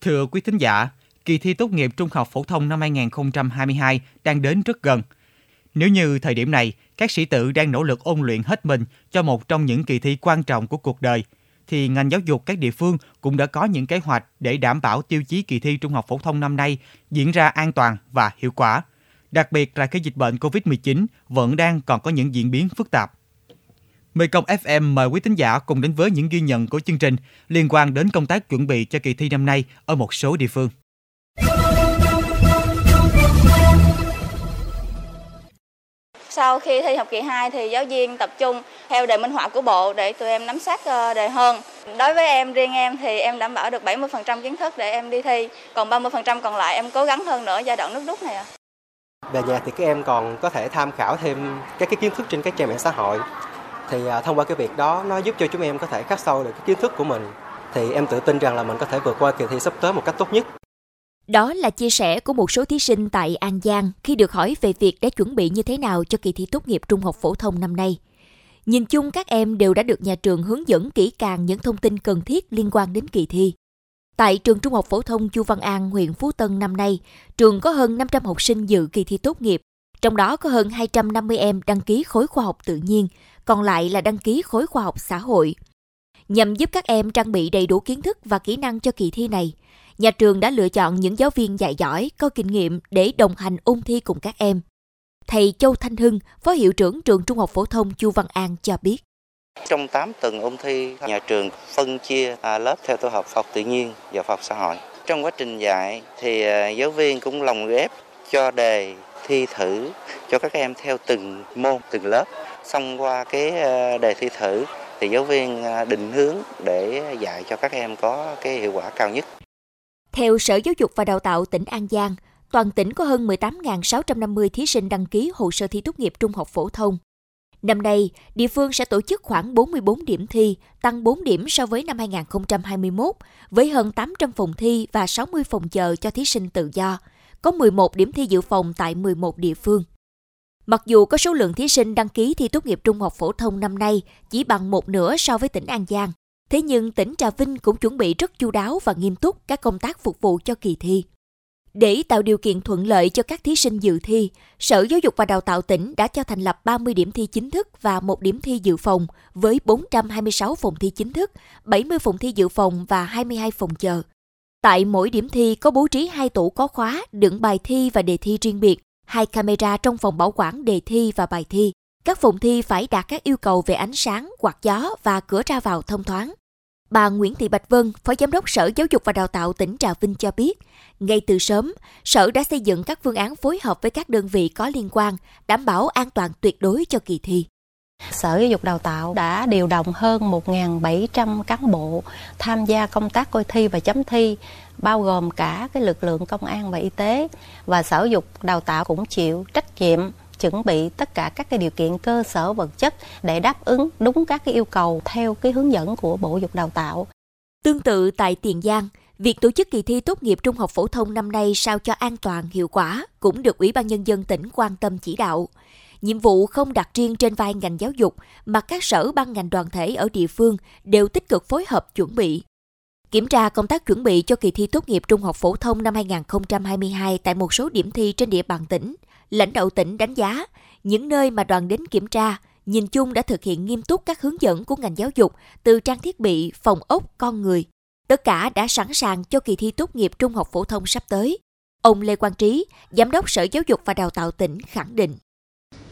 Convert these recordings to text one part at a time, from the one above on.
Thưa quý thính giả, kỳ thi tốt nghiệp trung học phổ thông năm 2022 đang đến rất gần. Nếu như thời điểm này, các sĩ tử đang nỗ lực ôn luyện hết mình cho một trong những kỳ thi quan trọng của cuộc đời, thì ngành giáo dục các địa phương cũng đã có những kế hoạch để đảm bảo tiêu chí kỳ thi trung học phổ thông năm nay diễn ra an toàn và hiệu quả. Đặc biệt là cái dịch bệnh COVID-19 vẫn đang còn có những diễn biến phức tạp. Công FM mời quý thính giả cùng đến với những ghi nhận của chương trình liên quan đến công tác chuẩn bị cho kỳ thi năm nay ở một số địa phương. Sau khi thi học kỳ 2 thì giáo viên tập trung theo đề minh họa của bộ để tụi em nắm sát ờ, đề hơn. Đối với em, riêng em thì em đảm bảo được 70% kiến thức để em đi thi, còn 30% còn lại em cố gắng hơn nữa giai đoạn nước rút này ạ. Về nhà thì các em còn có thể tham khảo thêm các cái kiến thức trên các trang mạng xã hội. Thì à, thông qua cái việc đó nó giúp cho chúng em có thể khắc sâu được cái kiến thức của mình. Thì em tự tin rằng là mình có thể vượt qua kỳ thi sắp tới một cách tốt nhất. Đó là chia sẻ của một số thí sinh tại An Giang khi được hỏi về việc đã chuẩn bị như thế nào cho kỳ thi tốt nghiệp trung học phổ thông năm nay. Nhìn chung các em đều đã được nhà trường hướng dẫn kỹ càng những thông tin cần thiết liên quan đến kỳ thi. Tại trường Trung học phổ thông Chu Văn An, huyện Phú Tân năm nay, trường có hơn 500 học sinh dự kỳ thi tốt nghiệp, trong đó có hơn 250 em đăng ký khối khoa học tự nhiên, còn lại là đăng ký khối khoa học xã hội. Nhằm giúp các em trang bị đầy đủ kiến thức và kỹ năng cho kỳ thi này, nhà trường đã lựa chọn những giáo viên dạy giỏi, có kinh nghiệm để đồng hành ôn thi cùng các em. Thầy Châu Thanh Hưng, Phó Hiệu trưởng trường Trung học phổ thông Chu Văn An cho biết. Trong 8 tuần ôn thi, nhà trường phân chia à, lớp theo tổ hợp học tự nhiên và học xã hội. Trong quá trình dạy thì à, giáo viên cũng lồng ghép cho đề thi thử cho các em theo từng môn, từng lớp. Xong qua cái ờ, đề thi thử thì giáo viên ờ, định hướng để dạy cho các em có cái hiệu quả cao nhất. Theo Sở Giáo dục và Đào tạo tỉnh An Giang, toàn tỉnh có hơn 18.650 thí sinh đăng ký hồ sơ thi tốt nghiệp trung học phổ thông. Năm nay, địa phương sẽ tổ chức khoảng 44 điểm thi, tăng 4 điểm so với năm 2021, với hơn 800 phòng thi và 60 phòng chờ cho thí sinh tự do. Có 11 điểm thi dự phòng tại 11 địa phương. Mặc dù có số lượng thí sinh đăng ký thi tốt nghiệp trung học phổ thông năm nay chỉ bằng một nửa so với tỉnh An Giang, thế nhưng tỉnh Trà Vinh cũng chuẩn bị rất chu đáo và nghiêm túc các công tác phục vụ cho kỳ thi. Để tạo điều kiện thuận lợi cho các thí sinh dự thi, Sở Giáo dục và Đào tạo tỉnh đã cho thành lập 30 điểm thi chính thức và một điểm thi dự phòng với 426 phòng thi chính thức, 70 phòng thi dự phòng và 22 phòng chờ. Tại mỗi điểm thi có bố trí hai tủ có khóa, đựng bài thi và đề thi riêng biệt, hai camera trong phòng bảo quản đề thi và bài thi. Các phòng thi phải đạt các yêu cầu về ánh sáng, quạt gió và cửa ra vào thông thoáng. Bà Nguyễn Thị Bạch Vân, Phó Giám đốc Sở Giáo dục và Đào tạo tỉnh Trà Vinh cho biết, ngay từ sớm, Sở đã xây dựng các phương án phối hợp với các đơn vị có liên quan, đảm bảo an toàn tuyệt đối cho kỳ thi. Sở Giáo dục Đào tạo đã điều động hơn 1.700 cán bộ tham gia công tác coi thi và chấm thi, bao gồm cả cái lực lượng công an và y tế. Và Sở Giáo dục Đào tạo cũng chịu trách nhiệm chuẩn bị tất cả các cái điều kiện cơ sở vật chất để đáp ứng đúng các cái yêu cầu theo cái hướng dẫn của Bộ Dục Đào tạo. Tương tự tại Tiền Giang, việc tổ chức kỳ thi tốt nghiệp trung học phổ thông năm nay sao cho an toàn, hiệu quả cũng được Ủy ban Nhân dân tỉnh quan tâm chỉ đạo. Nhiệm vụ không đặt riêng trên vai ngành giáo dục mà các sở ban ngành đoàn thể ở địa phương đều tích cực phối hợp chuẩn bị. Kiểm tra công tác chuẩn bị cho kỳ thi tốt nghiệp trung học phổ thông năm 2022 tại một số điểm thi trên địa bàn tỉnh – lãnh đạo tỉnh đánh giá những nơi mà đoàn đến kiểm tra nhìn chung đã thực hiện nghiêm túc các hướng dẫn của ngành giáo dục từ trang thiết bị, phòng ốc, con người. Tất cả đã sẵn sàng cho kỳ thi tốt nghiệp trung học phổ thông sắp tới. Ông Lê Quang Trí, Giám đốc Sở Giáo dục và Đào tạo tỉnh khẳng định.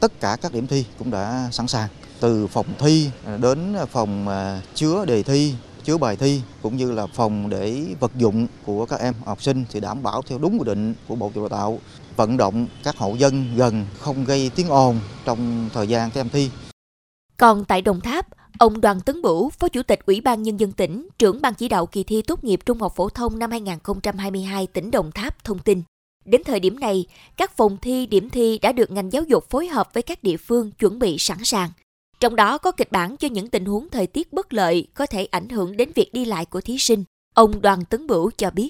Tất cả các điểm thi cũng đã sẵn sàng, từ phòng thi à, đến phòng à, chứa đề thi, chứa bài thi cũng như là phòng để vật dụng của các em học sinh thì đảm bảo theo đúng quy định của Bộ Giáo dục Đào tạo vận động các hộ dân gần không gây tiếng ồn trong thời gian các em thi. Còn tại Đồng Tháp, ông Đoàn Tấn Bửu, Phó Chủ tịch Ủy ban Nhân dân tỉnh, trưởng ban chỉ đạo kỳ thi tốt nghiệp trung học phổ thông năm 2022 tỉnh Đồng Tháp thông tin. Đến thời điểm này, các phòng thi, điểm thi đã được ngành giáo dục phối hợp với các địa phương chuẩn bị sẵn sàng. Trong đó có kịch bản cho những tình huống thời tiết bất lợi có thể ảnh hưởng đến việc đi lại của thí sinh. Ông Đoàn Tấn Bửu cho biết.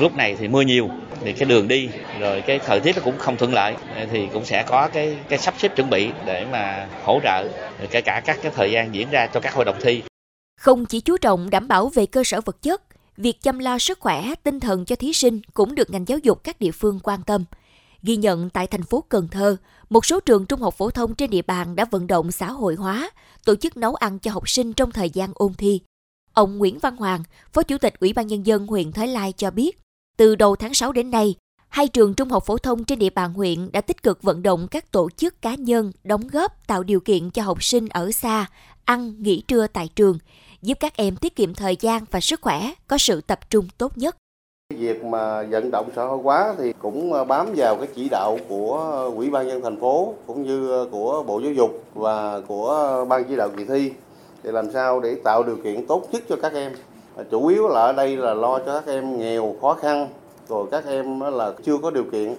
Lúc này thì mưa nhiều, thì cái đường đi rồi cái thời tiết nó cũng không thuận lợi thì cũng sẽ có cái cái sắp xếp chuẩn bị để mà hỗ trợ kể cả các cái thời gian diễn ra cho các hội đồng thi. Không chỉ chú trọng đảm bảo về cơ sở vật chất, việc chăm lo sức khỏe, tinh thần cho thí sinh cũng được ngành giáo dục các địa phương quan tâm. Ghi nhận tại thành phố Cần Thơ, một số trường trung học phổ thông trên địa bàn đã vận động xã hội hóa, tổ chức nấu ăn cho học sinh trong thời gian ôn thi. Ông Nguyễn Văn Hoàng, Phó Chủ tịch Ủy ban Nhân dân huyện Thái Lai cho biết, từ đầu tháng 6 đến nay, hai trường trung học phổ thông trên địa bàn huyện đã tích cực vận động các tổ chức cá nhân đóng góp tạo điều kiện cho học sinh ở xa ăn nghỉ trưa tại trường, giúp các em tiết kiệm thời gian và sức khỏe, có sự tập trung tốt nhất. Việc mà vận động xã hội hóa thì cũng ờ, bám vào cái chỉ đạo của Ủy ban nhân thành phố cũng như của Bộ Giáo dục và của ban chỉ đạo kỳ thi để làm sao để tạo điều kiện tốt nhất cho các em. Ờ, chủ yếu là ở đây là lo cho các em nghèo khó khăn rồi các em là chưa có điều kiện.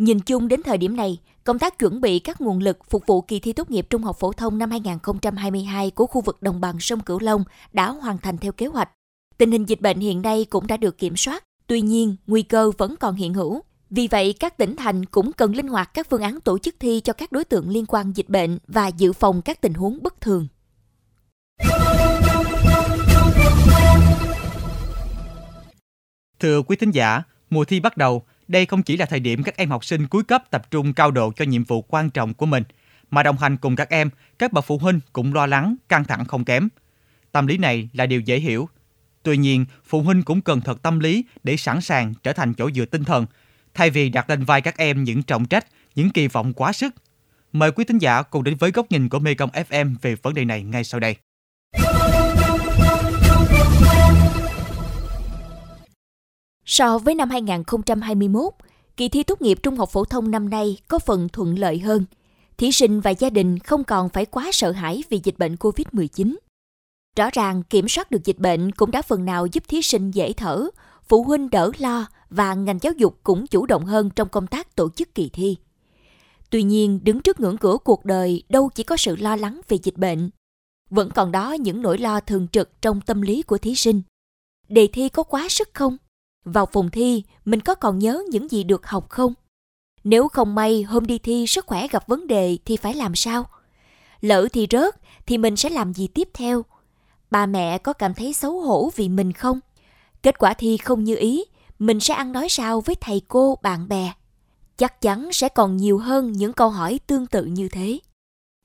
Nhìn chung đến thời điểm này, công tác chuẩn bị các nguồn lực phục vụ kỳ thi tốt nghiệp trung học phổ thông năm 2022 của khu vực đồng bằng sông Cửu Long đã hoàn thành theo kế hoạch. Tình hình dịch bệnh hiện nay cũng đã được kiểm soát, tuy nhiên nguy cơ vẫn còn hiện hữu. Vì vậy, các tỉnh thành cũng cần linh hoạt các phương án tổ chức thi cho các đối tượng liên quan dịch bệnh và dự phòng các tình huống bất thường. Thưa quý thính giả, mùa thi bắt đầu, đây không chỉ là thời điểm các em học sinh cuối cấp tập trung cao độ cho nhiệm vụ quan trọng của mình, mà đồng hành cùng các em, các bậc phụ huynh cũng lo lắng, căng thẳng không kém. Tâm lý này là điều dễ hiểu. Tuy nhiên, phụ huynh cũng cần thật tâm lý để sẵn sàng trở thành chỗ dựa tinh thần, thay vì đặt lên vai các em những trọng trách, những kỳ vọng quá sức. Mời quý thính giả cùng đến với góc nhìn của Mekong FM về vấn đề này ngay sau đây. So với năm 2021, kỳ thi tốt nghiệp trung học phổ thông năm nay có phần thuận lợi hơn. Thí sinh và gia đình không còn phải quá sợ hãi vì dịch bệnh COVID-19. Rõ ràng kiểm soát được dịch bệnh cũng đã phần nào giúp thí sinh dễ thở, phụ huynh đỡ lo và ngành giáo dục cũng chủ động hơn trong công tác tổ chức kỳ thi. Tuy nhiên, đứng trước ngưỡng cửa cuộc đời đâu chỉ có sự lo lắng về dịch bệnh. Vẫn còn đó những nỗi lo thường trực trong tâm lý của thí sinh. Đề thi có quá sức không? Vào phòng thi, mình có còn nhớ những gì được học không? Nếu không may hôm đi thi sức khỏe gặp vấn đề thì phải làm sao? Lỡ thì rớt thì mình sẽ làm gì tiếp theo? Bà mẹ có cảm thấy xấu hổ vì mình không? Kết quả thi không như ý, mình sẽ ăn nói sao với thầy cô, bạn bè? Chắc chắn sẽ còn nhiều hơn những câu hỏi tương tự như thế.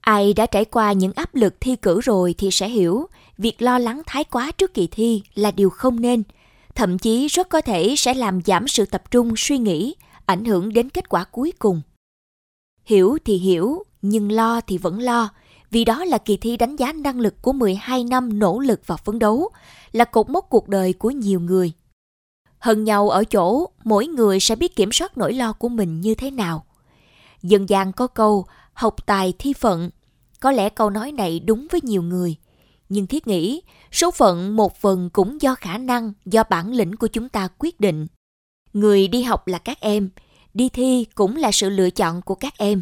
Ai đã trải qua những áp lực thi cử rồi thì sẽ hiểu, việc lo lắng thái quá trước kỳ thi là điều không nên – thậm chí rất có thể sẽ làm giảm sự tập trung suy nghĩ, ảnh hưởng đến kết quả cuối cùng. Hiểu thì hiểu, nhưng lo thì vẫn lo, vì đó là kỳ thi đánh giá năng lực của 12 năm nỗ lực và phấn đấu, là cột mốc cuộc đời của nhiều người. Hơn nhau ở chỗ, mỗi người sẽ biết kiểm soát nỗi lo của mình như thế nào. Dân gian có câu, học tài thi phận. Có lẽ câu nói này đúng với nhiều người nhưng thiết nghĩ số phận một phần cũng do khả năng, do bản lĩnh của chúng ta quyết định. Người đi học là các em, đi thi cũng là sự lựa chọn của các em.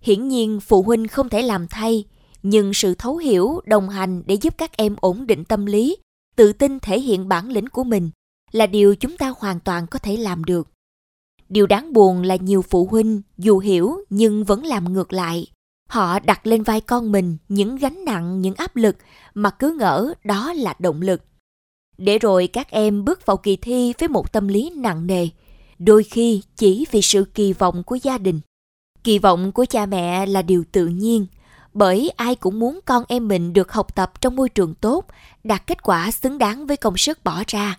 Hiển nhiên, phụ huynh không thể làm thay, nhưng sự thấu hiểu, đồng hành để giúp các em ổn định tâm lý, tự tin thể hiện bản lĩnh của mình là điều chúng ta hoàn toàn có thể làm được. Điều đáng buồn là nhiều phụ huynh dù hiểu nhưng vẫn làm ngược lại. Họ đặt lên vai con mình những gánh nặng, những áp lực mà cứ ngỡ đó là động lực. Để rồi các em bước vào kỳ thi với một tâm lý nặng nề, đôi khi chỉ vì sự kỳ vọng của gia đình. Kỳ vọng của cha mẹ là điều tự nhiên, bởi ai cũng muốn con em mình được học tập trong môi trường tốt, đạt kết quả xứng đáng với công sức bỏ ra.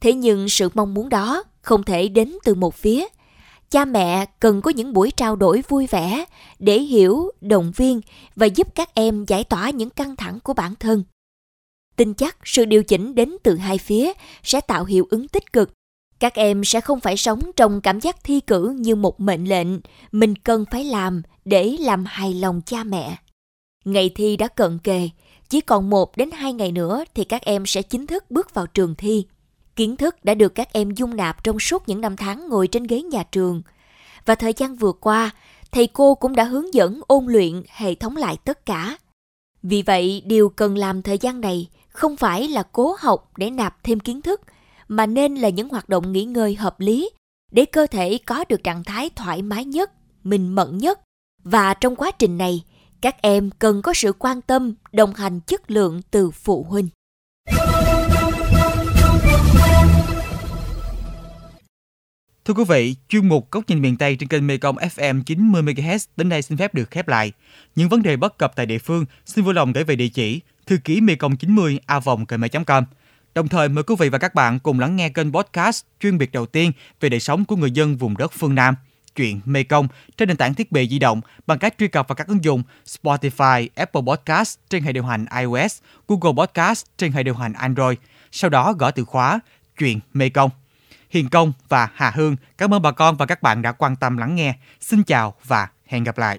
Thế nhưng sự mong muốn đó không thể đến từ một phía, cha mẹ cần có những buổi trao đổi vui vẻ để hiểu, động viên và giúp các em giải tỏa những căng thẳng của bản thân. Tin chắc sự điều chỉnh đến từ hai phía sẽ tạo hiệu ứng tích cực. Các em sẽ không phải sống trong cảm giác thi cử như một mệnh lệnh mình cần phải làm để làm hài lòng cha mẹ. Ngày thi đã cận kề, chỉ còn một đến hai ngày nữa thì các em sẽ chính thức bước vào trường thi. Kiến thức đã được các em dung nạp trong suốt những năm tháng ngồi trên ghế nhà trường. Và thời gian vừa qua, thầy cô cũng đã hướng dẫn ôn luyện hệ thống lại tất cả. Vì vậy, điều cần làm thời gian này không phải là cố học để nạp thêm kiến thức, mà nên là những hoạt động nghỉ ngơi hợp lý để cơ thể có được trạng thái thoải mái nhất, mình mẫn nhất. Và trong quá trình này, các em cần có sự quan tâm, đồng hành chất lượng từ phụ huynh. Thưa quý vị, chuyên mục Góc nhìn miền Tây trên kênh Mekong FM 90 MHz đến đây xin phép được khép lại. Những vấn đề bất cập tại địa phương xin vui lòng gửi về địa chỉ thư ký mekong 90 a com Đồng thời mời quý vị và các bạn cùng lắng nghe kênh podcast chuyên biệt đầu tiên về đời sống của người dân vùng đất phương Nam, chuyện Mekong trên nền tảng thiết bị di động bằng cách truy cập vào các ứng dụng Spotify, Apple Podcast trên hệ điều hành iOS, Google Podcast trên hệ điều hành Android. Sau đó gõ từ khóa chuyện Mekong. Hiền Công và Hà Hương cảm ơn bà con và các bạn đã quan tâm lắng nghe. Xin chào và hẹn gặp lại.